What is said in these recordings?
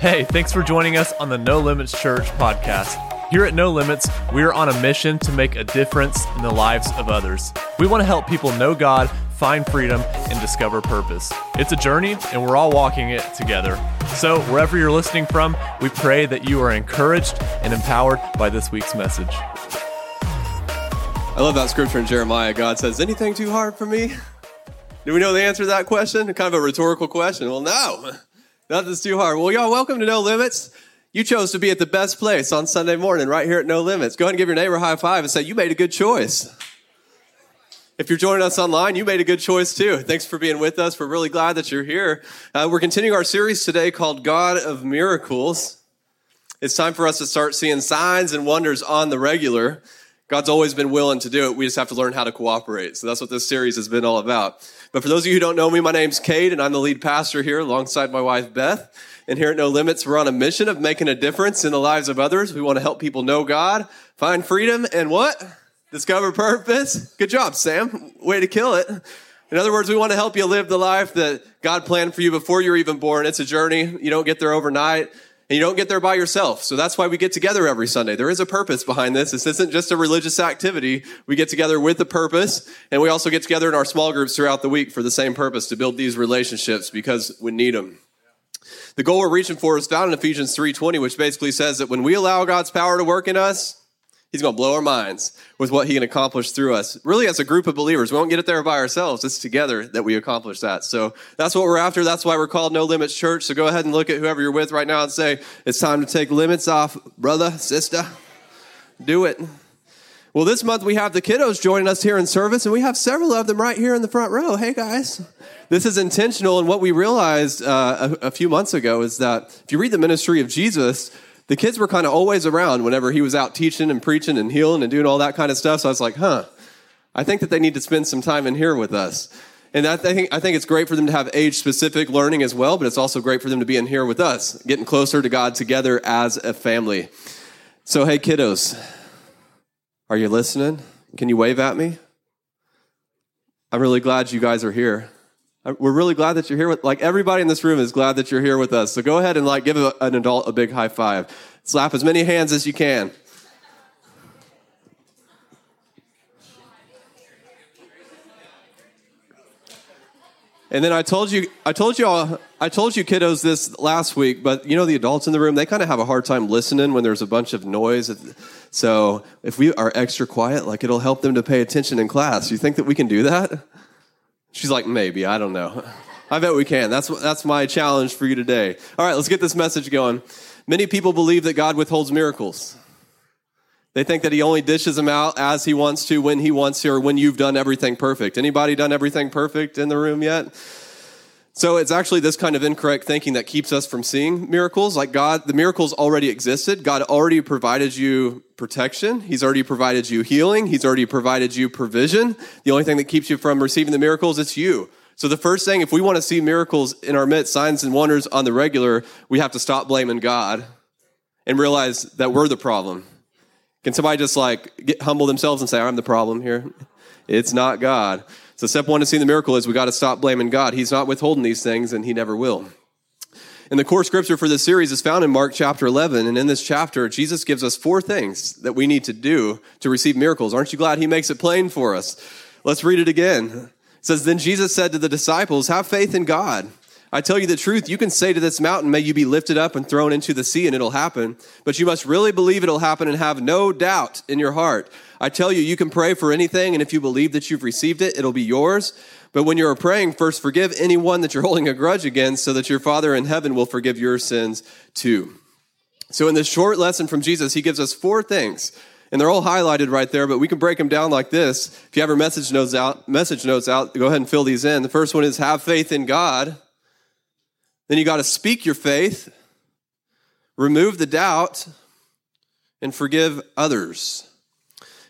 Hey, thanks for joining us on the No Limits Church podcast. Here at No Limits, we are on a mission to make a difference in the lives of others. We want to help people know God, find freedom, and discover purpose. It's a journey, and we're all walking it together. So, wherever you're listening from, we pray that you are encouraged and empowered by this week's message. I love that scripture in Jeremiah. God says, Anything too hard for me? Do we know the answer to that question? Kind of a rhetorical question. Well, no, nothing's too hard. Well, y'all, welcome to No Limits. You chose to be at the best place on Sunday morning, right here at No Limits. Go ahead and give your neighbor a high five and say, You made a good choice. If you're joining us online, you made a good choice too. Thanks for being with us. We're really glad that you're here. Uh, we're continuing our series today called God of Miracles. It's time for us to start seeing signs and wonders on the regular. God's always been willing to do it. We just have to learn how to cooperate. So that's what this series has been all about. But for those of you who don't know me, my name's Cade, and I'm the lead pastor here alongside my wife, Beth. And here at No Limits, we're on a mission of making a difference in the lives of others. We want to help people know God, find freedom, and what? Discover purpose. Good job, Sam. Way to kill it. In other words, we want to help you live the life that God planned for you before you're even born. It's a journey. You don't get there overnight and you don't get there by yourself. So that's why we get together every Sunday. There is a purpose behind this. This isn't just a religious activity. We get together with a purpose, and we also get together in our small groups throughout the week for the same purpose to build these relationships because we need them. The goal we're reaching for is found in Ephesians 3:20, which basically says that when we allow God's power to work in us, He's going to blow our minds with what he can accomplish through us. Really, as a group of believers, we won't get it there by ourselves. It's together that we accomplish that. So that's what we're after. That's why we're called No Limits Church. So go ahead and look at whoever you're with right now and say, it's time to take limits off, brother, sister. Do it. Well, this month we have the kiddos joining us here in service, and we have several of them right here in the front row. Hey, guys. This is intentional, and what we realized uh, a, a few months ago is that if you read the ministry of Jesus, the kids were kind of always around whenever he was out teaching and preaching and healing and doing all that kind of stuff. So I was like, huh, I think that they need to spend some time in here with us. And I think, I think it's great for them to have age specific learning as well, but it's also great for them to be in here with us, getting closer to God together as a family. So, hey, kiddos, are you listening? Can you wave at me? I'm really glad you guys are here. Uh, we're really glad that you're here with, like everybody in this room is glad that you're here with us. So go ahead and like give an adult a big high five. Slap as many hands as you can. And then I told you, I told you all, I told you kiddos this last week, but you know the adults in the room, they kind of have a hard time listening when there's a bunch of noise. So if we are extra quiet, like it'll help them to pay attention in class. You think that we can do that? She's like, maybe, I don't know. I bet we can. That's, that's my challenge for you today. All right, let's get this message going. Many people believe that God withholds miracles. They think that he only dishes them out as he wants to, when he wants to, or when you've done everything perfect. Anybody done everything perfect in the room yet? So it's actually this kind of incorrect thinking that keeps us from seeing miracles. Like God, the miracles already existed. God already provided you protection. He's already provided you healing. He's already provided you provision. The only thing that keeps you from receiving the miracles, it's you. So the first thing, if we want to see miracles in our midst, signs and wonders on the regular, we have to stop blaming God and realize that we're the problem. Can somebody just like get humble themselves and say, I'm the problem here? It's not God. So step one to seeing the miracle is we got to stop blaming God. He's not withholding these things and he never will. And the core scripture for this series is found in Mark chapter 11. And in this chapter, Jesus gives us four things that we need to do to receive miracles. Aren't you glad he makes it plain for us? Let's read it again. It says, Then Jesus said to the disciples, Have faith in God. I tell you the truth, you can say to this mountain, May you be lifted up and thrown into the sea, and it'll happen. But you must really believe it'll happen and have no doubt in your heart. I tell you, you can pray for anything, and if you believe that you've received it, it'll be yours. But when you're praying, first forgive anyone that you're holding a grudge against, so that your Father in heaven will forgive your sins too. So, in this short lesson from Jesus, he gives us four things, and they're all highlighted right there. But we can break them down like this. If you have your message notes out, message notes out, go ahead and fill these in. The first one is have faith in God. Then you got to speak your faith, remove the doubt, and forgive others.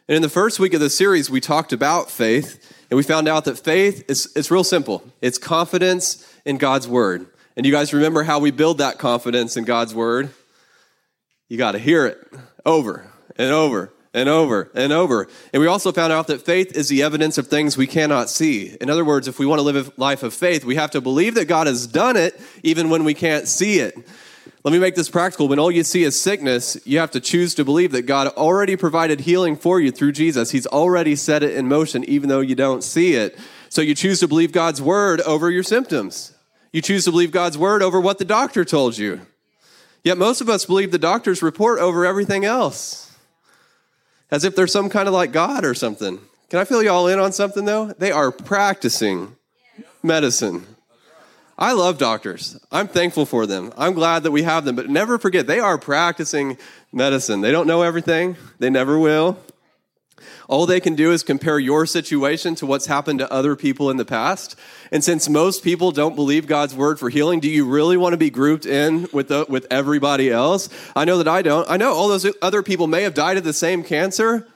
And in the first week of the series, we talked about faith, and we found out that faith is it's real simple. It's confidence in God's word. And you guys remember how we build that confidence in God's word? You got to hear it over and over and over and over. And we also found out that faith is the evidence of things we cannot see. In other words, if we want to live a life of faith, we have to believe that God has done it even when we can't see it. Let me make this practical. When all you see is sickness, you have to choose to believe that God already provided healing for you through Jesus. He's already set it in motion, even though you don't see it. So you choose to believe God's word over your symptoms. You choose to believe God's word over what the doctor told you. Yet most of us believe the doctor's report over everything else, as if they're some kind of like God or something. Can I fill you all in on something though? They are practicing medicine. I love doctors. I'm thankful for them. I'm glad that we have them, but never forget they are practicing medicine. They don't know everything, they never will. All they can do is compare your situation to what's happened to other people in the past. And since most people don't believe God's word for healing, do you really want to be grouped in with, the, with everybody else? I know that I don't. I know all those other people may have died of the same cancer,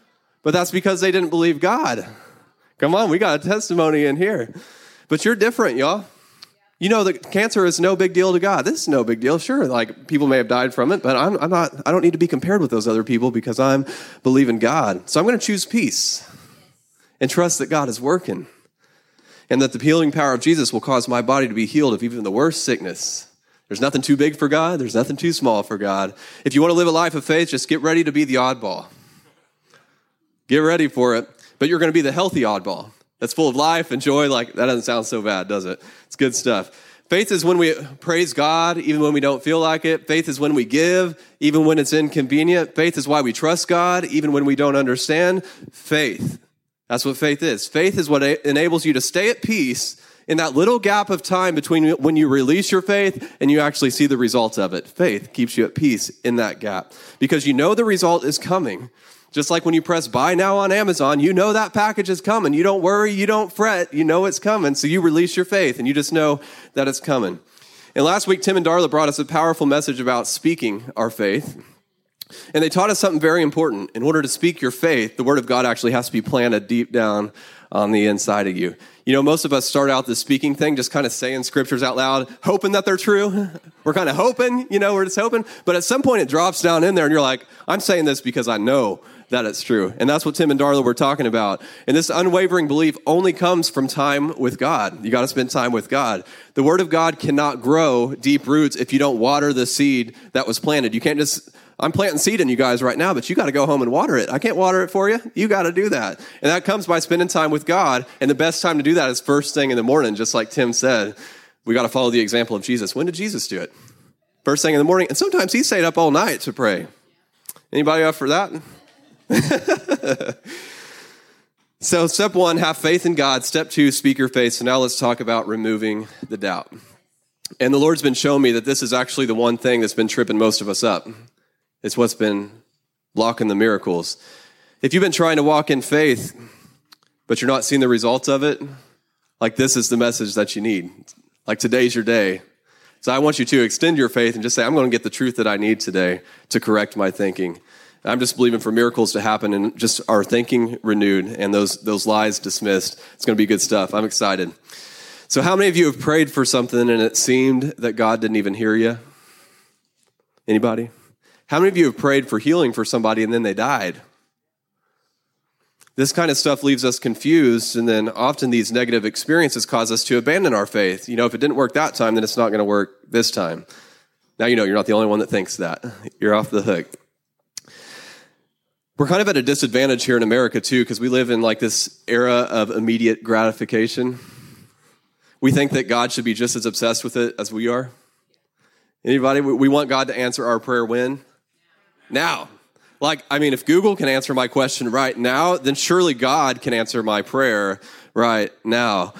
but that's because they didn't believe God. Come on, we got a testimony in here. But you're different, y'all. You know that cancer is no big deal to God. This is no big deal. Sure, like people may have died from it, but I'm, I'm not. I don't need to be compared with those other people because I'm believing God. So I'm going to choose peace and trust that God is working, and that the healing power of Jesus will cause my body to be healed of even the worst sickness. There's nothing too big for God. There's nothing too small for God. If you want to live a life of faith, just get ready to be the oddball. Get ready for it. But you're going to be the healthy oddball that's full of life and joy. Like, that doesn't sound so bad, does it? It's good stuff. Faith is when we praise God, even when we don't feel like it. Faith is when we give, even when it's inconvenient. Faith is why we trust God, even when we don't understand. Faith. That's what faith is. Faith is what enables you to stay at peace in that little gap of time between when you release your faith and you actually see the results of it. Faith keeps you at peace in that gap because you know the result is coming. Just like when you press buy now on Amazon, you know that package is coming. You don't worry, you don't fret, you know it's coming. So you release your faith and you just know that it's coming. And last week, Tim and Darla brought us a powerful message about speaking our faith. And they taught us something very important. In order to speak your faith, the Word of God actually has to be planted deep down on the inside of you. You know, most of us start out the speaking thing just kind of saying scriptures out loud, hoping that they're true. We're kind of hoping, you know, we're just hoping. But at some point it drops down in there and you're like, I'm saying this because I know that it's true. And that's what Tim and Darla were talking about. And this unwavering belief only comes from time with God. You got to spend time with God. The Word of God cannot grow deep roots if you don't water the seed that was planted. You can't just, I'm planting seed in you guys right now, but you got to go home and water it. I can't water it for you. You got to do that. And that comes by spending time with God. And the best time to do that is first thing in the morning, just like Tim said. We got to follow the example of Jesus. When did Jesus do it? First thing in the morning. And sometimes he stayed up all night to pray. Anybody up for that? so, step one, have faith in God. Step two, speak your faith. So, now let's talk about removing the doubt. And the Lord's been showing me that this is actually the one thing that's been tripping most of us up. It's what's been blocking the miracles. If you've been trying to walk in faith, but you're not seeing the results of it, like this is the message that you need. Like today's your day. So I want you to extend your faith and just say, I'm going to get the truth that I need today to correct my thinking. I'm just believing for miracles to happen and just our thinking renewed and those, those lies dismissed. It's going to be good stuff. I'm excited. So, how many of you have prayed for something and it seemed that God didn't even hear you? Anybody? How many of you have prayed for healing for somebody and then they died? This kind of stuff leaves us confused, and then often these negative experiences cause us to abandon our faith. You know, if it didn't work that time, then it's not going to work this time. Now you know you're not the only one that thinks that. You're off the hook. We're kind of at a disadvantage here in America too, because we live in like this era of immediate gratification. We think that God should be just as obsessed with it as we are. Anybody? We want God to answer our prayer when? Now. Like, I mean, if Google can answer my question right now, then surely God can answer my prayer right now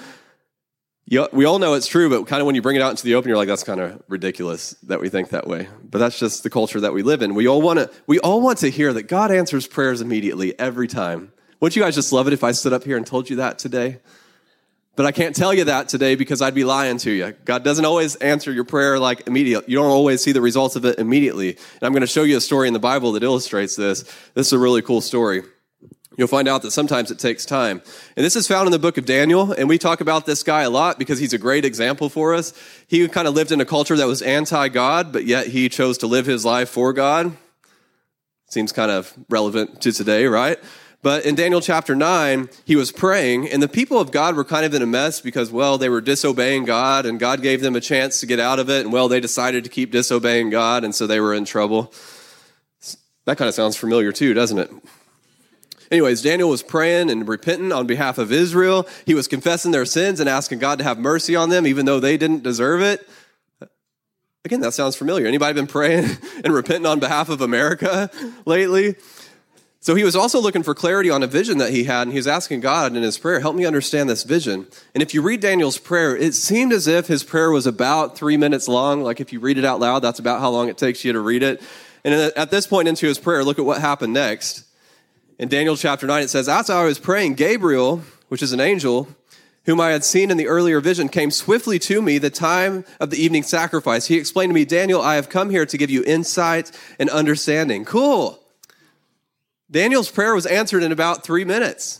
you, we all know it's true, but kind of when you bring it out into the open, you're like, that's kind of ridiculous that we think that way. But that's just the culture that we live in. We all want to, we all want to hear that God answers prayers immediately every time. Wouldn't you guys just love it if I stood up here and told you that today? But I can't tell you that today because I'd be lying to you. God doesn't always answer your prayer like immediately. You don't always see the results of it immediately. And I'm going to show you a story in the Bible that illustrates this. This is a really cool story you'll find out that sometimes it takes time. And this is found in the book of Daniel, and we talk about this guy a lot because he's a great example for us. He kind of lived in a culture that was anti God, but yet he chose to live his life for God. Seems kind of relevant to today, right? But in Daniel chapter 9, he was praying, and the people of God were kind of in a mess because, well, they were disobeying God, and God gave them a chance to get out of it, and, well, they decided to keep disobeying God, and so they were in trouble. That kind of sounds familiar too, doesn't it? Anyways, Daniel was praying and repenting on behalf of Israel. He was confessing their sins and asking God to have mercy on them, even though they didn't deserve it. Again, that sounds familiar. Anybody been praying and repenting on behalf of America lately? So he was also looking for clarity on a vision that he had, and he was asking God in his prayer, Help me understand this vision. And if you read Daniel's prayer, it seemed as if his prayer was about three minutes long. Like if you read it out loud, that's about how long it takes you to read it. And at this point into his prayer, look at what happened next. In Daniel chapter 9, it says, As I was praying, Gabriel, which is an angel, whom I had seen in the earlier vision, came swiftly to me the time of the evening sacrifice. He explained to me, Daniel, I have come here to give you insight and understanding. Cool. Daniel's prayer was answered in about three minutes.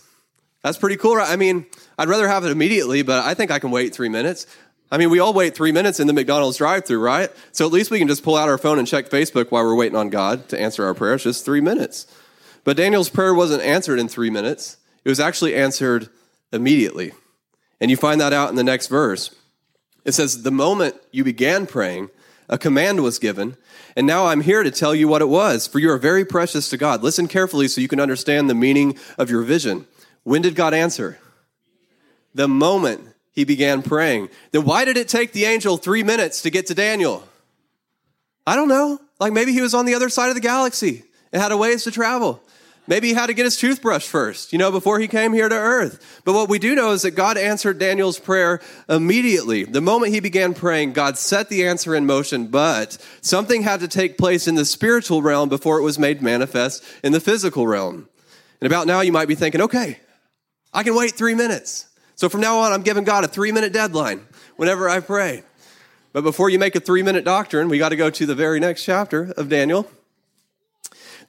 That's pretty cool, right? I mean, I'd rather have it immediately, but I think I can wait three minutes. I mean, we all wait three minutes in the McDonald's drive through, right? So at least we can just pull out our phone and check Facebook while we're waiting on God to answer our prayers, just three minutes. But Daniel's prayer wasn't answered in three minutes, it was actually answered immediately. And you find that out in the next verse. It says, The moment you began praying, a command was given, and now I'm here to tell you what it was, for you are very precious to God. Listen carefully so you can understand the meaning of your vision. When did God answer? The moment he began praying. Then why did it take the angel three minutes to get to Daniel? I don't know. Like maybe he was on the other side of the galaxy and had a ways to travel. Maybe he had to get his toothbrush first, you know, before he came here to earth. But what we do know is that God answered Daniel's prayer immediately. The moment he began praying, God set the answer in motion, but something had to take place in the spiritual realm before it was made manifest in the physical realm. And about now, you might be thinking, okay, I can wait three minutes. So from now on, I'm giving God a three minute deadline whenever I pray. But before you make a three minute doctrine, we got to go to the very next chapter of Daniel.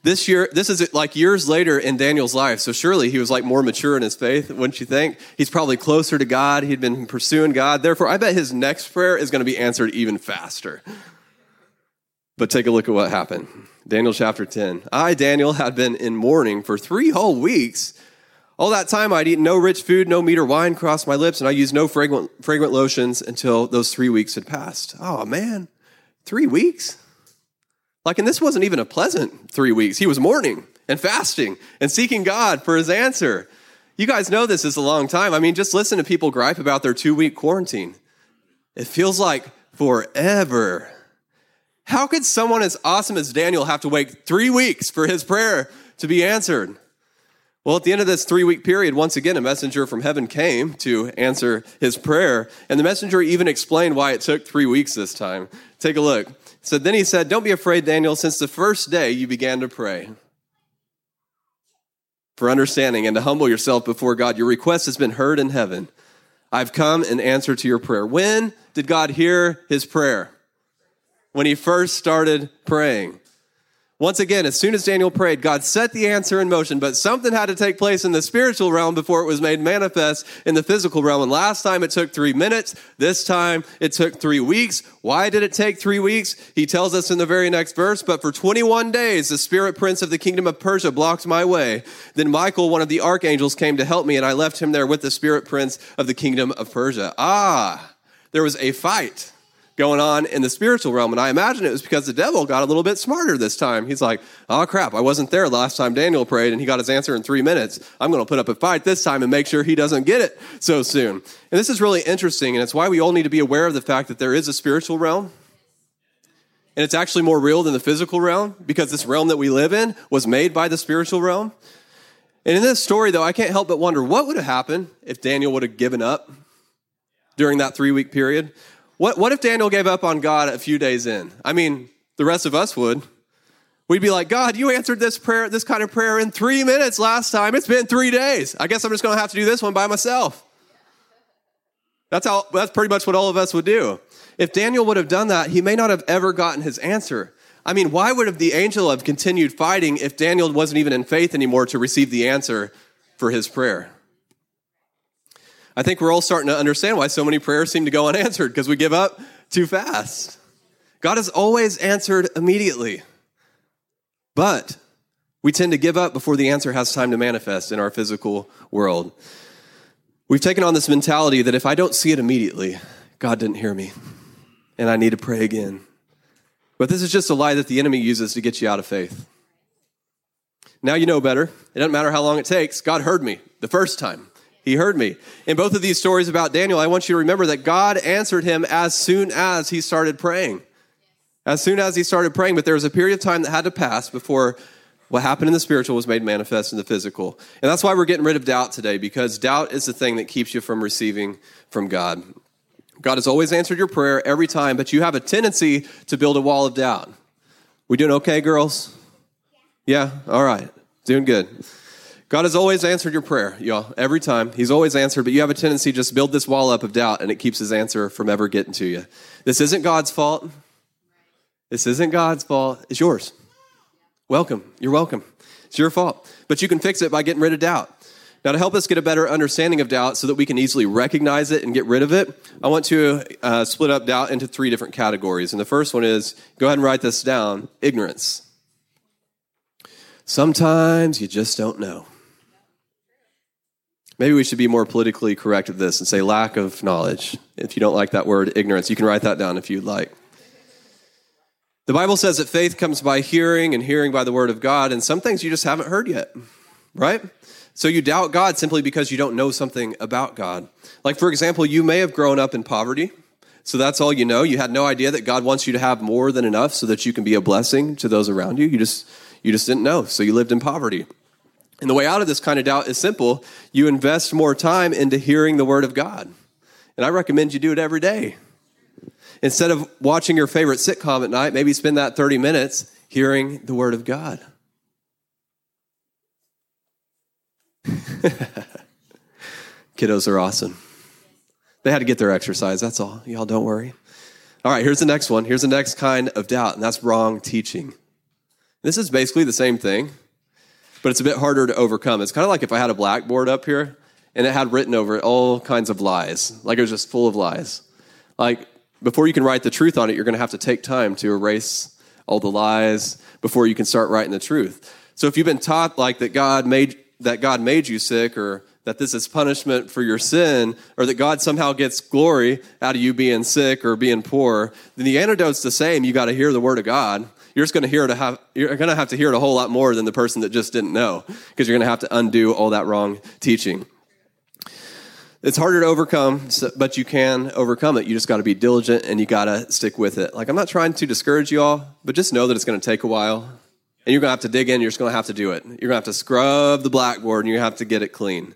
This year, this is like years later in Daniel's life. So surely he was like more mature in his faith, wouldn't you think? He's probably closer to God. He'd been pursuing God. Therefore, I bet his next prayer is going to be answered even faster. But take a look at what happened. Daniel chapter 10. I, Daniel, had been in mourning for three whole weeks. All that time I'd eaten no rich food, no meat or wine crossed my lips, and I used no fragrant, fragrant lotions until those three weeks had passed. Oh man, three weeks? Like, and this wasn't even a pleasant three weeks. He was mourning and fasting and seeking God for his answer. You guys know this is a long time. I mean, just listen to people gripe about their two week quarantine. It feels like forever. How could someone as awesome as Daniel have to wait three weeks for his prayer to be answered? Well, at the end of this three week period, once again, a messenger from heaven came to answer his prayer. And the messenger even explained why it took three weeks this time. Take a look. So then he said, Don't be afraid, Daniel, since the first day you began to pray for understanding and to humble yourself before God. Your request has been heard in heaven. I've come in answer to your prayer. When did God hear his prayer? When he first started praying. Once again, as soon as Daniel prayed, God set the answer in motion, but something had to take place in the spiritual realm before it was made manifest in the physical realm. And last time it took three minutes. This time it took three weeks. Why did it take three weeks? He tells us in the very next verse, but for 21 days, the spirit prince of the kingdom of Persia blocked my way. Then Michael, one of the archangels, came to help me, and I left him there with the spirit prince of the kingdom of Persia. Ah, there was a fight going on in the spiritual realm. And I imagine it was because the devil got a little bit smarter this time. He's like, oh crap, I wasn't there last time Daniel prayed and he got his answer in three minutes. I'm going to put up a fight this time and make sure he doesn't get it so soon. And this is really interesting. And it's why we all need to be aware of the fact that there is a spiritual realm. And it's actually more real than the physical realm because this realm that we live in was made by the spiritual realm. And in this story, though, I can't help but wonder what would have happened if Daniel would have given up during that three week period. What, what if Daniel gave up on God a few days in? I mean, the rest of us would. We'd be like, God, you answered this prayer, this kind of prayer in three minutes last time. It's been three days. I guess I'm just going to have to do this one by myself. That's how. That's pretty much what all of us would do. If Daniel would have done that, he may not have ever gotten his answer. I mean, why would the angel have continued fighting if Daniel wasn't even in faith anymore to receive the answer for his prayer? I think we're all starting to understand why so many prayers seem to go unanswered because we give up too fast. God has always answered immediately. But We tend to give up before the answer has time to manifest in our physical world. We've taken on this mentality that if I don't see it immediately, God didn't hear me, and I need to pray again. But this is just a lie that the enemy uses to get you out of faith. Now you know better. It doesn't matter how long it takes. God heard me the first time. He heard me. In both of these stories about Daniel, I want you to remember that God answered him as soon as he started praying. As soon as he started praying, but there was a period of time that had to pass before what happened in the spiritual was made manifest in the physical. And that's why we're getting rid of doubt today, because doubt is the thing that keeps you from receiving from God. God has always answered your prayer every time, but you have a tendency to build a wall of doubt. We doing okay, girls? Yeah? All right. Doing good. God has always answered your prayer, y'all, every time. He's always answered, but you have a tendency to just build this wall up of doubt, and it keeps his answer from ever getting to you. This isn't God's fault. This isn't God's fault. It's yours. Welcome. You're welcome. It's your fault. But you can fix it by getting rid of doubt. Now, to help us get a better understanding of doubt so that we can easily recognize it and get rid of it, I want to uh, split up doubt into three different categories. And the first one is go ahead and write this down ignorance. Sometimes you just don't know. Maybe we should be more politically correct with this and say lack of knowledge. If you don't like that word, ignorance, you can write that down if you'd like. The Bible says that faith comes by hearing and hearing by the word of God, and some things you just haven't heard yet, right? So you doubt God simply because you don't know something about God. Like, for example, you may have grown up in poverty, so that's all you know. You had no idea that God wants you to have more than enough so that you can be a blessing to those around you. You just, you just didn't know, so you lived in poverty. And the way out of this kind of doubt is simple you invest more time into hearing the word of God. And I recommend you do it every day. Instead of watching your favorite sitcom at night, maybe spend that 30 minutes hearing the Word of God. Kiddos are awesome. They had to get their exercise, that's all. Y'all don't worry. All right, here's the next one. Here's the next kind of doubt, and that's wrong teaching. This is basically the same thing, but it's a bit harder to overcome. It's kind of like if I had a blackboard up here and it had written over it all kinds of lies, like it was just full of lies. Like before you can write the truth on it, you're going to have to take time to erase all the lies before you can start writing the truth. So if you've been taught like that God made that God made you sick or that this is punishment for your sin or that God somehow gets glory out of you being sick or being poor, then the antidote's the same. You got to hear the word of God. You're just going to hear you're going to have to hear it a whole lot more than the person that just didn't know because you're going to have to undo all that wrong teaching. It's harder to overcome, but you can overcome it. You just got to be diligent and you got to stick with it. Like, I'm not trying to discourage you all, but just know that it's going to take a while. And you're going to have to dig in. You're just going to have to do it. You're going to have to scrub the blackboard and you have to get it clean.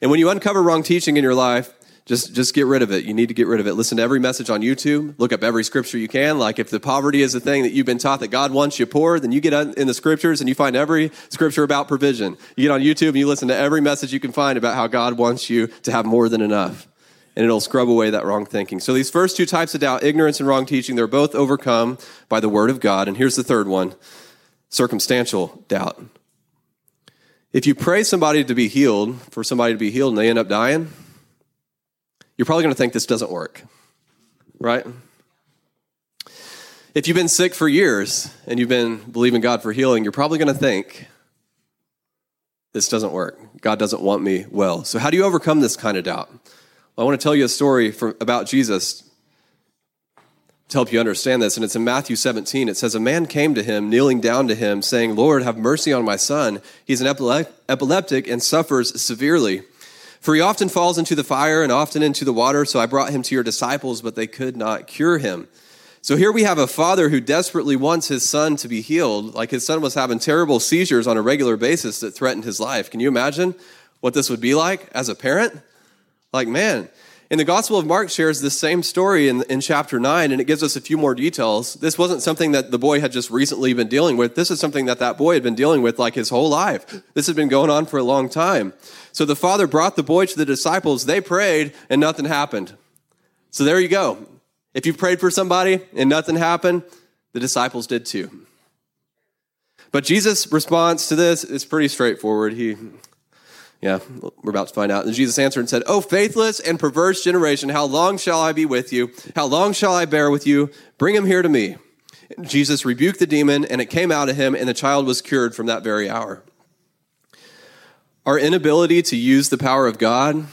And when you uncover wrong teaching in your life, just, just get rid of it. You need to get rid of it. Listen to every message on YouTube. Look up every scripture you can. Like if the poverty is the thing that you've been taught that God wants you poor, then you get in the scriptures and you find every scripture about provision. You get on YouTube and you listen to every message you can find about how God wants you to have more than enough. And it'll scrub away that wrong thinking. So these first two types of doubt, ignorance and wrong teaching, they're both overcome by the word of God. And here's the third one, circumstantial doubt. If you pray somebody to be healed, for somebody to be healed and they end up dying, you're probably going to think this doesn't work, right? If you've been sick for years and you've been believing God for healing, you're probably going to think this doesn't work. God doesn't want me well. So, how do you overcome this kind of doubt? Well, I want to tell you a story for, about Jesus to help you understand this. And it's in Matthew 17. It says, A man came to him, kneeling down to him, saying, Lord, have mercy on my son. He's an epileptic and suffers severely. For he often falls into the fire and often into the water, so I brought him to your disciples, but they could not cure him. So here we have a father who desperately wants his son to be healed, like his son was having terrible seizures on a regular basis that threatened his life. Can you imagine what this would be like as a parent? Like, man, and the Gospel of Mark shares this same story in, in chapter 9, and it gives us a few more details. This wasn't something that the boy had just recently been dealing with. This is something that that boy had been dealing with like his whole life. This had been going on for a long time. So the father brought the boy to the disciples. They prayed, and nothing happened. So there you go. If you prayed for somebody and nothing happened, the disciples did too. But Jesus' response to this is pretty straightforward. He yeah, we're about to find out. And Jesus answered and said, Oh, faithless and perverse generation, how long shall I be with you? How long shall I bear with you? Bring him here to me. Jesus rebuked the demon, and it came out of him, and the child was cured from that very hour. Our inability to use the power of God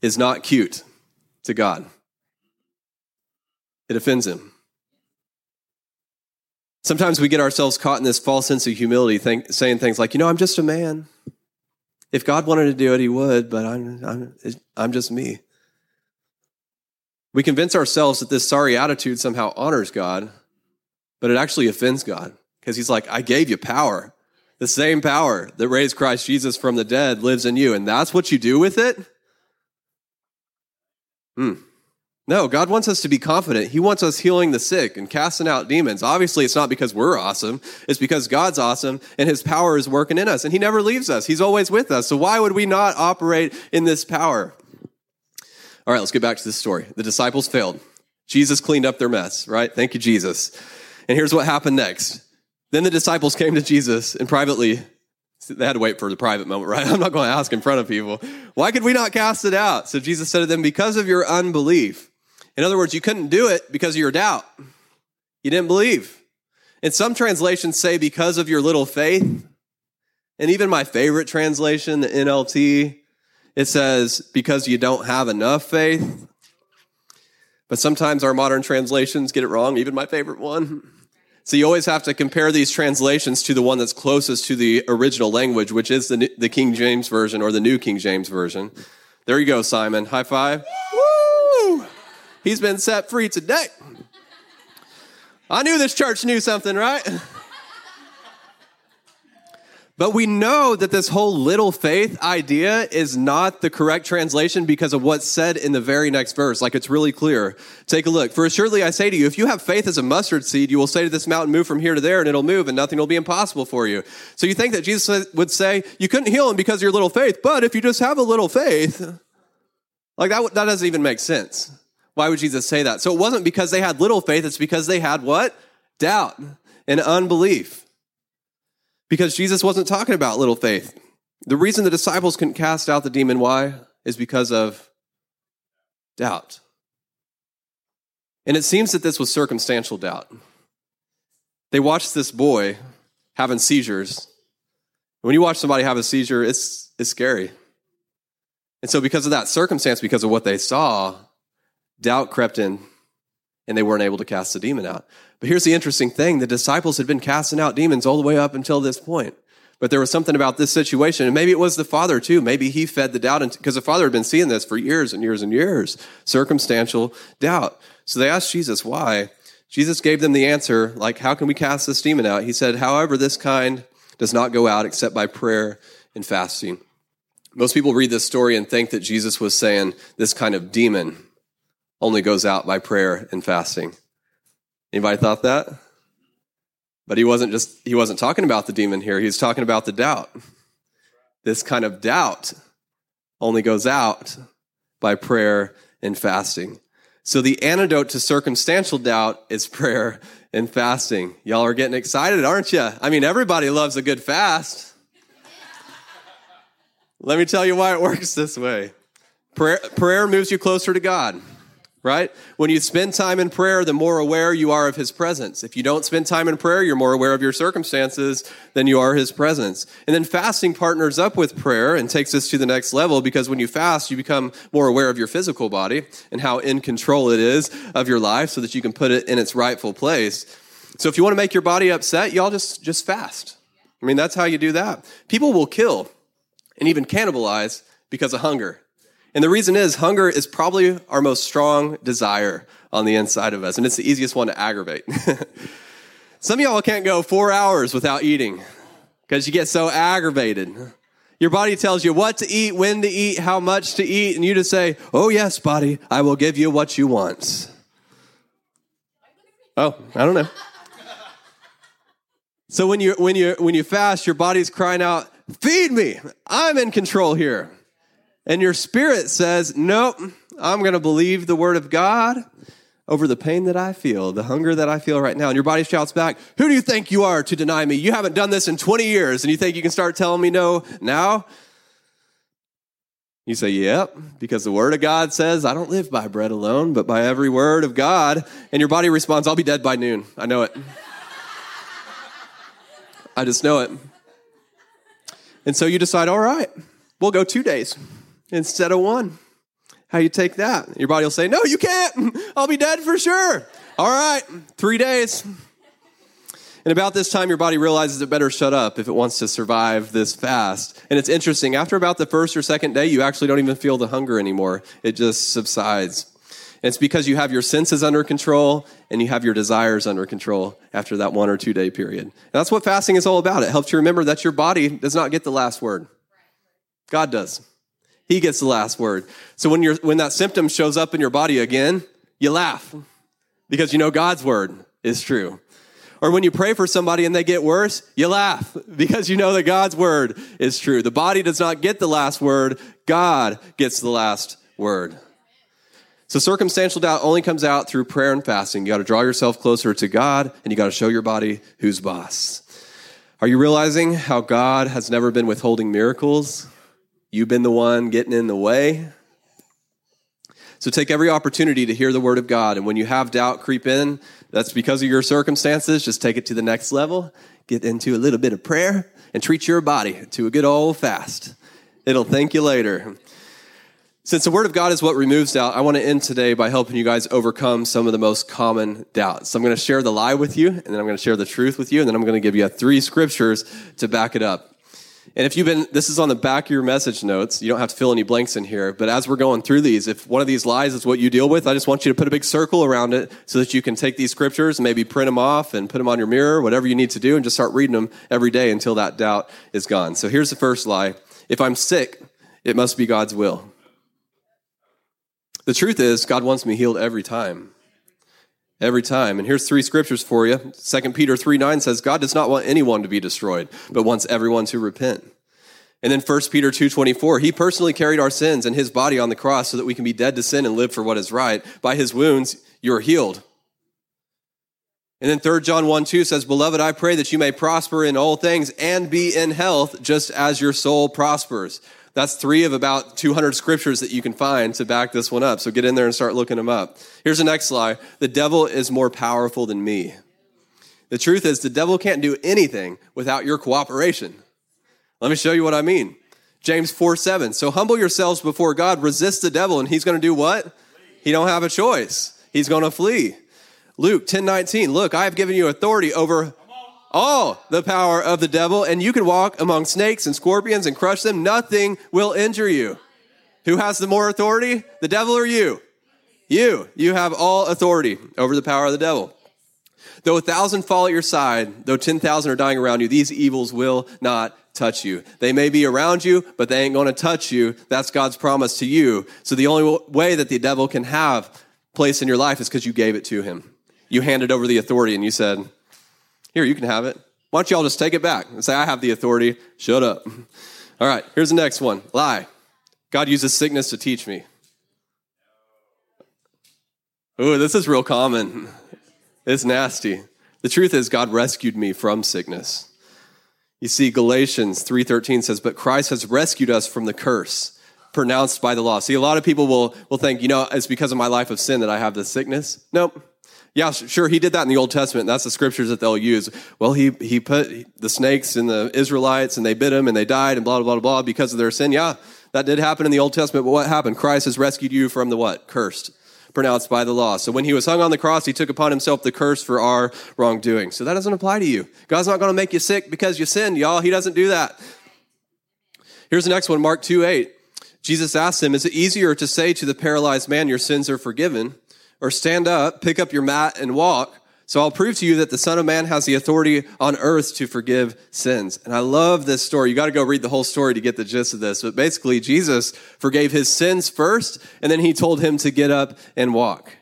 is not cute to God, it offends him. Sometimes we get ourselves caught in this false sense of humility, saying things like, you know, I'm just a man. If God wanted to do it, he would, but I'm, I'm, I'm just me. We convince ourselves that this sorry attitude somehow honors God, but it actually offends God because he's like, I gave you power. The same power that raised Christ Jesus from the dead lives in you, and that's what you do with it? Hmm. No, God wants us to be confident. He wants us healing the sick and casting out demons. Obviously, it's not because we're awesome. It's because God's awesome and his power is working in us and he never leaves us. He's always with us. So why would we not operate in this power? All right, let's get back to this story. The disciples failed. Jesus cleaned up their mess, right? Thank you, Jesus. And here's what happened next. Then the disciples came to Jesus and privately they had to wait for the private moment, right? I'm not going to ask in front of people. Why could we not cast it out? So Jesus said to them, Because of your unbelief. In other words, you couldn't do it because of your doubt. You didn't believe. And some translations say because of your little faith. And even my favorite translation, the NLT, it says because you don't have enough faith. But sometimes our modern translations get it wrong, even my favorite one. So you always have to compare these translations to the one that's closest to the original language, which is the, the King James Version or the New King James Version. There you go, Simon. High five. Woo! He's been set free today. I knew this church knew something, right? But we know that this whole little faith idea is not the correct translation because of what's said in the very next verse. Like it's really clear. Take a look. For assuredly I say to you, if you have faith as a mustard seed, you will say to this mountain, move from here to there, and it'll move, and nothing will be impossible for you. So you think that Jesus would say, you couldn't heal him because of your little faith, but if you just have a little faith, like that, that doesn't even make sense. Why would Jesus say that? So it wasn't because they had little faith, it's because they had what? Doubt and unbelief. Because Jesus wasn't talking about little faith. The reason the disciples couldn't cast out the demon, why? Is because of doubt. And it seems that this was circumstantial doubt. They watched this boy having seizures. When you watch somebody have a seizure, it's, it's scary. And so, because of that circumstance, because of what they saw, doubt crept in and they weren't able to cast the demon out. But here's the interesting thing the disciples had been casting out demons all the way up until this point. But there was something about this situation, and maybe it was the father too. Maybe he fed the doubt, because the father had been seeing this for years and years and years circumstantial doubt. So they asked Jesus why. Jesus gave them the answer, like, How can we cast this demon out? He said, However, this kind does not go out except by prayer and fasting. Most people read this story and think that Jesus was saying this kind of demon only goes out by prayer and fasting. Anybody thought that? But he wasn't just he wasn't talking about the demon here. He was talking about the doubt. This kind of doubt only goes out by prayer and fasting. So the antidote to circumstantial doubt is prayer and fasting. Y'all are getting excited, aren't you? I mean, everybody loves a good fast. Let me tell you why it works this way. Prayer, prayer moves you closer to God right? When you spend time in prayer, the more aware you are of his presence. If you don't spend time in prayer, you're more aware of your circumstances than you are his presence. And then fasting partners up with prayer and takes us to the next level because when you fast, you become more aware of your physical body and how in control it is of your life so that you can put it in its rightful place. So if you want to make your body upset, y'all just, just fast. I mean, that's how you do that. People will kill and even cannibalize because of hunger. And the reason is hunger is probably our most strong desire on the inside of us, and it's the easiest one to aggravate. Some of y'all can't go four hours without eating because you get so aggravated. Your body tells you what to eat, when to eat, how much to eat, and you just say, Oh, yes, body, I will give you what you want. Oh, I don't know. So when you when you when you fast, your body's crying out, "Feed me! I'm in control here." And your spirit says, Nope, I'm going to believe the word of God over the pain that I feel, the hunger that I feel right now. And your body shouts back, Who do you think you are to deny me? You haven't done this in 20 years, and you think you can start telling me no now? You say, Yep, because the word of God says, I don't live by bread alone, but by every word of God. And your body responds, I'll be dead by noon. I know it. I just know it. And so you decide, All right, we'll go two days instead of one. How you take that? Your body will say, No, you can't. I'll be dead for sure. All right, three days. And about this time, your body realizes it better shut up if it wants to survive this fast. And it's interesting, after about the first or second day, you actually don't even feel the hunger anymore. It just subsides. And it's because you have your senses under control and you have your desires under control after that one or two day period. And that's what fasting is all about. It helps you remember that your body does not get the last word, God does. He gets the last word. So when, you're, when that symptom shows up in your body again, you laugh because you know God's word is true. Or when you pray for somebody and they get worse, you laugh because you know that God's word is true. The body does not get the last word, God gets the last word. So circumstantial doubt only comes out through prayer and fasting. You got to draw yourself closer to God and you got to show your body who's boss. Are you realizing how God has never been withholding miracles? You've been the one getting in the way. So take every opportunity to hear the word of God. And when you have doubt creep in, that's because of your circumstances. Just take it to the next level. Get into a little bit of prayer and treat your body to a good old fast. It'll thank you later. Since the Word of God is what removes doubt, I want to end today by helping you guys overcome some of the most common doubts. So I'm going to share the lie with you, and then I'm going to share the truth with you, and then I'm going to give you three scriptures to back it up. And if you've been, this is on the back of your message notes. You don't have to fill any blanks in here. But as we're going through these, if one of these lies is what you deal with, I just want you to put a big circle around it so that you can take these scriptures and maybe print them off and put them on your mirror, whatever you need to do, and just start reading them every day until that doubt is gone. So here's the first lie If I'm sick, it must be God's will. The truth is, God wants me healed every time every time. And here's three scriptures for you. 2 Peter 3 9 says, God does not want anyone to be destroyed, but wants everyone to repent. And then 1 Peter 2:24, he personally carried our sins in his body on the cross so that we can be dead to sin and live for what is right. By his wounds you're healed. And then 3 John 1 2 says, Beloved, I pray that you may prosper in all things and be in health, just as your soul prospers. That's three of about 200 scriptures that you can find to back this one up. So get in there and start looking them up. Here's the next slide. The devil is more powerful than me. The truth is, the devil can't do anything without your cooperation. Let me show you what I mean. James 4 7. So humble yourselves before God, resist the devil, and he's going to do what? He don't have a choice. He's going to flee. Luke 10 19. Look, I have given you authority over all the power of the devil, and you can walk among snakes and scorpions and crush them. Nothing will injure you. Who has the more authority? The devil or you? You. You have all authority over the power of the devil. Though a thousand fall at your side, though 10,000 are dying around you, these evils will not touch you. They may be around you, but they ain't going to touch you. That's God's promise to you. So the only way that the devil can have place in your life is because you gave it to him. You handed over the authority and you said, here, you can have it. Why don't y'all just take it back and say, I have the authority. Shut up. All right, here's the next one lie. God uses sickness to teach me. Ooh, this is real common. It's nasty. The truth is God rescued me from sickness. You see Galatians 3:13 says, "But Christ has rescued us from the curse pronounced by the law." See, a lot of people will will think, you know, it's because of my life of sin that I have this sickness. Nope. Yeah, sure, he did that in the Old Testament. That's the scriptures that they'll use. Well, he, he put the snakes in the Israelites and they bit him and they died and blah, blah, blah, blah because of their sin. Yeah, that did happen in the Old Testament. But what happened? Christ has rescued you from the what? Cursed, pronounced by the law. So when he was hung on the cross, he took upon himself the curse for our wrongdoing. So that doesn't apply to you. God's not going to make you sick because you sinned, y'all. He doesn't do that. Here's the next one, Mark 2 8. Jesus asked him, Is it easier to say to the paralyzed man, Your sins are forgiven? Or stand up, pick up your mat, and walk. So I'll prove to you that the Son of Man has the authority on earth to forgive sins. And I love this story. You got to go read the whole story to get the gist of this. But basically, Jesus forgave his sins first, and then he told him to get up and walk.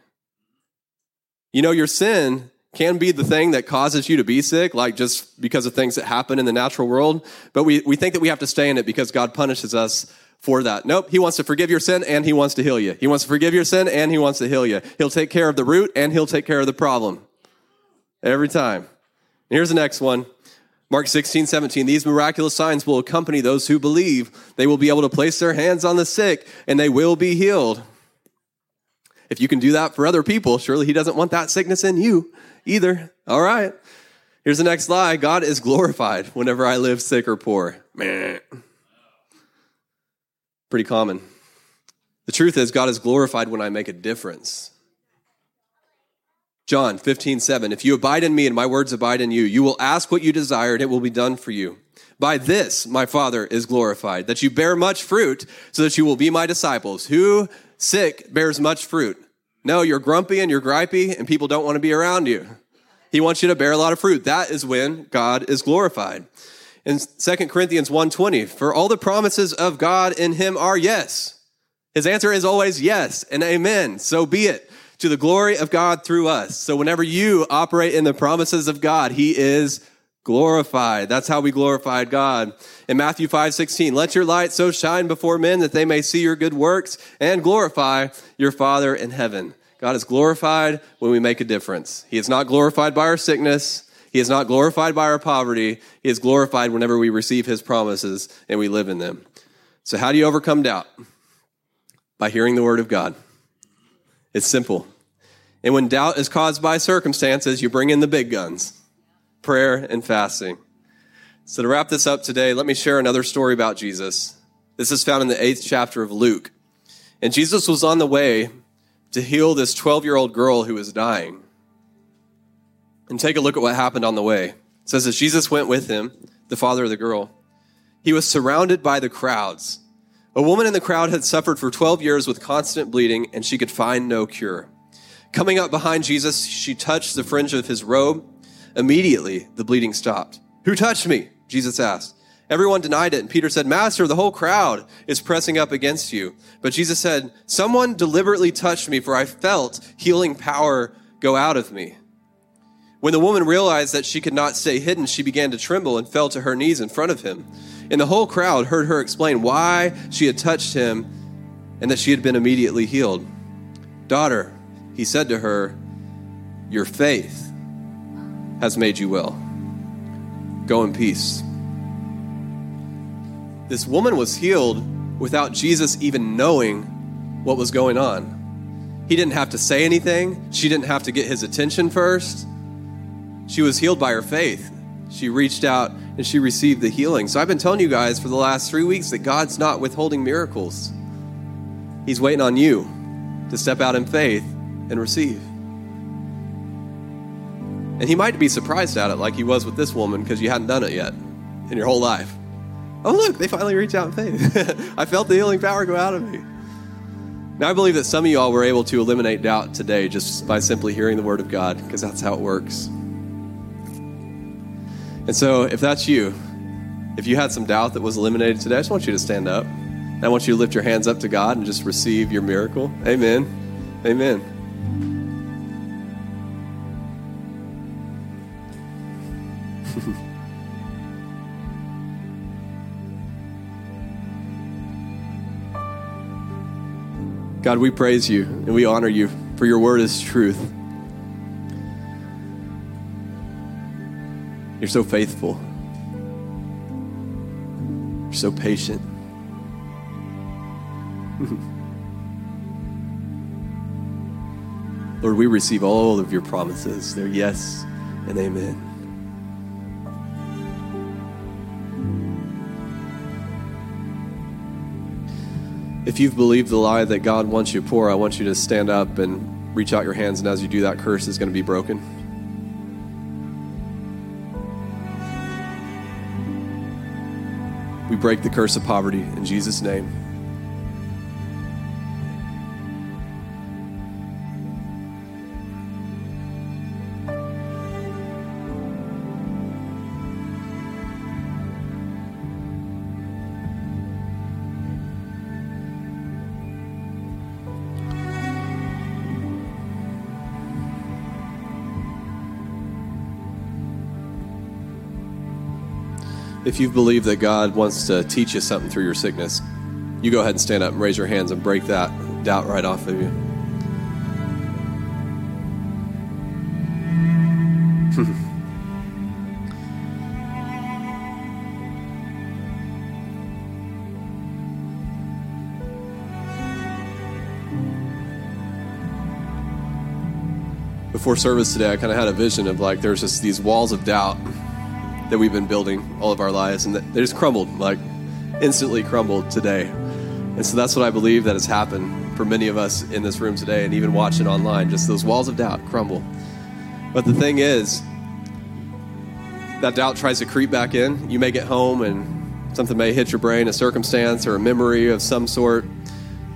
You know, your sin can be the thing that causes you to be sick, like just because of things that happen in the natural world. But we, we think that we have to stay in it because God punishes us for that. Nope. He wants to forgive your sin and he wants to heal you. He wants to forgive your sin and he wants to heal you. He'll take care of the root and he'll take care of the problem. Every time. here's the next one. Mark 16, 17, these miraculous signs will accompany those who believe. They will be able to place their hands on the sick and they will be healed. If you can do that for other people, surely he doesn't want that sickness in you either. All right. Here's the next lie God is glorified whenever I live sick or poor. Meh. Pretty common. The truth is, God is glorified when I make a difference. John 15, 7. If you abide in me and my words abide in you, you will ask what you desire and it will be done for you. By this, my Father is glorified, that you bear much fruit so that you will be my disciples. Who sick bears much fruit? No, you're grumpy and you're gripey and people don't want to be around you. He wants you to bear a lot of fruit. That is when God is glorified. In 2 Corinthians 1:20, for all the promises of God in him are yes. His answer is always yes and amen. So be it to the glory of God through us. So whenever you operate in the promises of God, he is glorified. That's how we glorified God. In Matthew 5 16, let your light so shine before men that they may see your good works and glorify your Father in heaven. God is glorified when we make a difference. He is not glorified by our sickness. He is not glorified by our poverty. He is glorified whenever we receive his promises and we live in them. So, how do you overcome doubt? By hearing the word of God. It's simple. And when doubt is caused by circumstances, you bring in the big guns prayer and fasting. So, to wrap this up today, let me share another story about Jesus. This is found in the eighth chapter of Luke. And Jesus was on the way to heal this 12 year old girl who was dying. And take a look at what happened on the way. It says, as Jesus went with him, the father of the girl, he was surrounded by the crowds. A woman in the crowd had suffered for 12 years with constant bleeding, and she could find no cure. Coming up behind Jesus, she touched the fringe of his robe. Immediately, the bleeding stopped. Who touched me? Jesus asked. Everyone denied it, and Peter said, Master, the whole crowd is pressing up against you. But Jesus said, Someone deliberately touched me, for I felt healing power go out of me. When the woman realized that she could not stay hidden, she began to tremble and fell to her knees in front of him. And the whole crowd heard her explain why she had touched him and that she had been immediately healed. Daughter, he said to her, Your faith has made you well. Go in peace. This woman was healed without Jesus even knowing what was going on. He didn't have to say anything, she didn't have to get his attention first. She was healed by her faith. She reached out and she received the healing. So I've been telling you guys for the last three weeks that God's not withholding miracles. He's waiting on you to step out in faith and receive. And he might be surprised at it, like he was with this woman, because you hadn't done it yet in your whole life. Oh, look, they finally reached out in faith. I felt the healing power go out of me. Now, I believe that some of y'all were able to eliminate doubt today just by simply hearing the word of God, because that's how it works. And so, if that's you, if you had some doubt that was eliminated today, I just want you to stand up. I want you to lift your hands up to God and just receive your miracle. Amen. Amen. God, we praise you and we honor you for your word is truth. You're so faithful. You're so patient. Lord, we receive all of your promises. They're yes and amen. If you've believed the lie that God wants you poor, I want you to stand up and reach out your hands, and as you do, that curse is going to be broken. Break the curse of poverty in Jesus' name. If you believe that God wants to teach you something through your sickness, you go ahead and stand up and raise your hands and break that doubt right off of you. Before service today, I kind of had a vision of like there's just these walls of doubt that we've been building all of our lives, and they just crumbled, like instantly crumbled today. And so that's what I believe that has happened for many of us in this room today, and even watching online. Just those walls of doubt crumble. But the thing is, that doubt tries to creep back in. You may get home and something may hit your brain, a circumstance or a memory of some sort.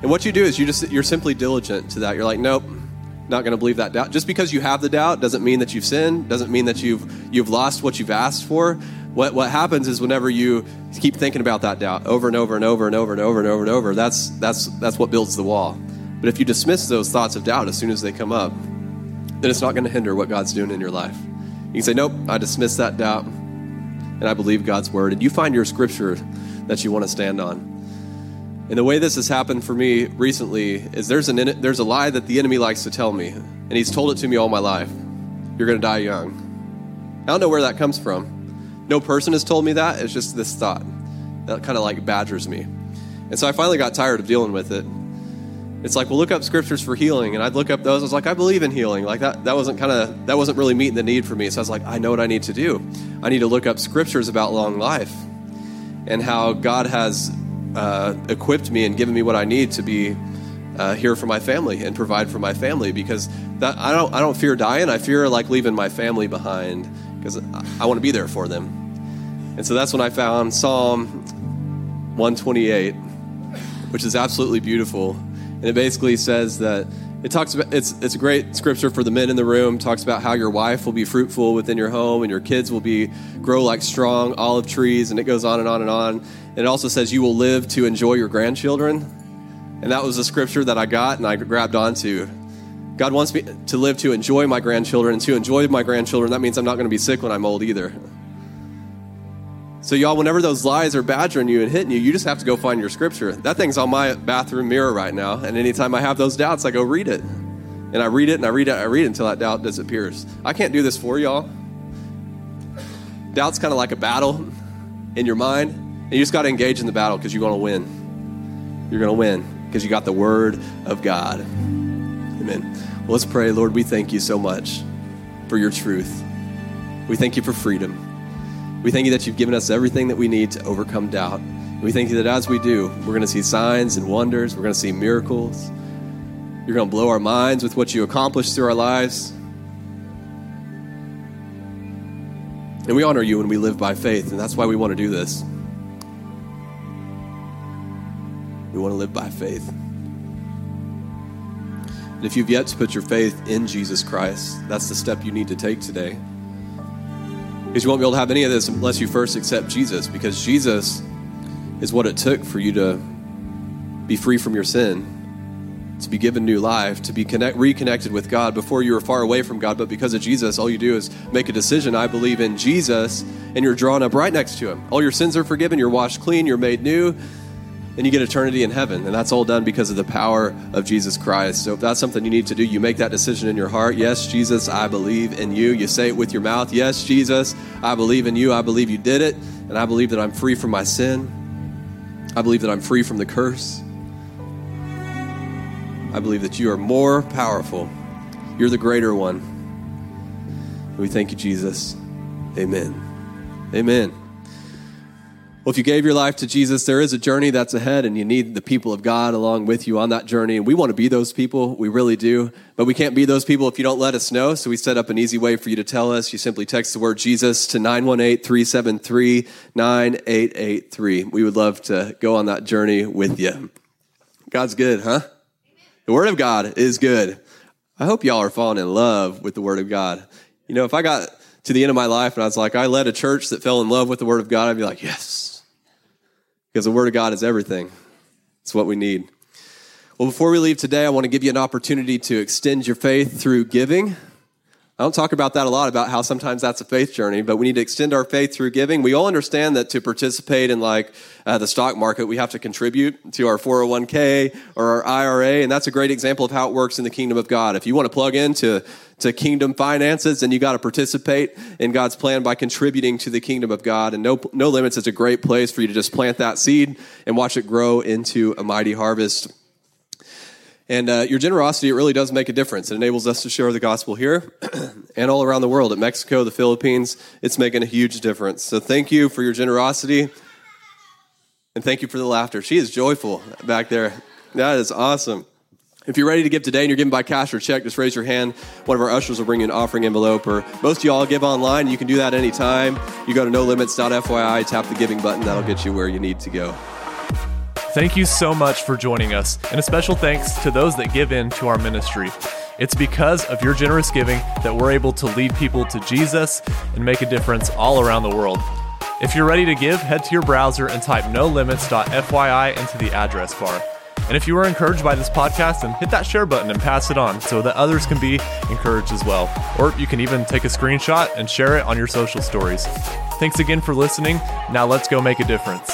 And what you do is you just you're simply diligent to that. You're like, nope, not going to believe that doubt. Just because you have the doubt doesn't mean that you've sinned. Doesn't mean that you've you've lost what you've asked for. What what happens is whenever you keep thinking about that doubt over and over and over and over and over and over and over, that's that's that's what builds the wall. But if you dismiss those thoughts of doubt as soon as they come up, then it's not going to hinder what God's doing in your life. You can say, Nope, I dismiss that doubt, and I believe God's word. And you find your scripture that you want to stand on. And the way this has happened for me recently is there's, an, there's a lie that the enemy likes to tell me, and he's told it to me all my life. You're going to die young. I don't know where that comes from. No person has told me that. It's just this thought that kind of like badgers me. And so I finally got tired of dealing with it. It's like, well, look up scriptures for healing, and I'd look up those. I was like, I believe in healing. Like that, that wasn't kind of that wasn't really meeting the need for me. So I was like, I know what I need to do. I need to look up scriptures about long life and how God has uh, equipped me and given me what I need to be uh, here for my family and provide for my family because that I don't I don't fear dying. I fear like leaving my family behind because I, I want to be there for them. And so that's when I found Psalm 128, which is absolutely beautiful, and it basically says that it talks about it's it's a great scripture for the men in the room talks about how your wife will be fruitful within your home and your kids will be grow like strong olive trees and it goes on and on and on And it also says you will live to enjoy your grandchildren. And that was a scripture that I got and I grabbed onto. God wants me to live to enjoy my grandchildren. And to enjoy my grandchildren, that means I'm not going to be sick when I'm old either. So, y'all, whenever those lies are badgering you and hitting you, you just have to go find your scripture. That thing's on my bathroom mirror right now. And anytime I have those doubts, I go read it. And I read it and I read it, and I read it until that doubt disappears. I can't do this for y'all. Doubt's kind of like a battle in your mind. And you just got to engage in the battle because you're going to win. You're going to win because you got the word of God. Amen. Well, let's pray. Lord, we thank you so much for your truth. We thank you for freedom. We thank you that you've given us everything that we need to overcome doubt. We thank you that as we do, we're going to see signs and wonders. We're going to see miracles. You're going to blow our minds with what you accomplished through our lives. And we honor you when we live by faith, and that's why we want to do this. We want to live by faith. And if you've yet to put your faith in Jesus Christ, that's the step you need to take today. Because you won't be able to have any of this unless you first accept Jesus, because Jesus is what it took for you to be free from your sin, to be given new life, to be connect, reconnected with God before you were far away from God. But because of Jesus, all you do is make a decision I believe in Jesus, and you're drawn up right next to Him. All your sins are forgiven, you're washed clean, you're made new and you get eternity in heaven. And that's all done because of the power of Jesus Christ. So if that's something you need to do, you make that decision in your heart. Yes, Jesus, I believe in you. You say it with your mouth. Yes, Jesus, I believe in you. I believe you did it. And I believe that I'm free from my sin. I believe that I'm free from the curse. I believe that you are more powerful. You're the greater one. We thank you, Jesus. Amen. Amen. Well, if you gave your life to Jesus, there is a journey that's ahead, and you need the people of God along with you on that journey. And we want to be those people. We really do. But we can't be those people if you don't let us know. So we set up an easy way for you to tell us. You simply text the word Jesus to 918 373 9883. We would love to go on that journey with you. God's good, huh? The Word of God is good. I hope y'all are falling in love with the Word of God. You know, if I got to the end of my life and I was like, I led a church that fell in love with the Word of God, I'd be like, yes, because the Word of God is everything. It's what we need. Well, before we leave today, I want to give you an opportunity to extend your faith through giving. I don't talk about that a lot about how sometimes that's a faith journey, but we need to extend our faith through giving. We all understand that to participate in like uh, the stock market, we have to contribute to our 401k or our IRA, and that's a great example of how it works in the kingdom of God. If you want to plug into to kingdom finances, and you got to participate in God's plan by contributing to the kingdom of God. And no, no limits is a great place for you to just plant that seed and watch it grow into a mighty harvest. And uh, your generosity, it really does make a difference. It enables us to share the gospel here and all around the world. At Mexico, the Philippines, it's making a huge difference. So thank you for your generosity. And thank you for the laughter. She is joyful back there. That is awesome. If you're ready to give today and you're giving by cash or check, just raise your hand. One of our ushers will bring you an offering envelope. Or most of y'all give online. You can do that anytime. You go to nolimits.fyi, tap the giving button. That'll get you where you need to go. Thank you so much for joining us, and a special thanks to those that give in to our ministry. It's because of your generous giving that we're able to lead people to Jesus and make a difference all around the world. If you're ready to give, head to your browser and type nolimits.fyi into the address bar. And if you were encouraged by this podcast, then hit that share button and pass it on so that others can be encouraged as well. Or you can even take a screenshot and share it on your social stories. Thanks again for listening. Now let's go make a difference.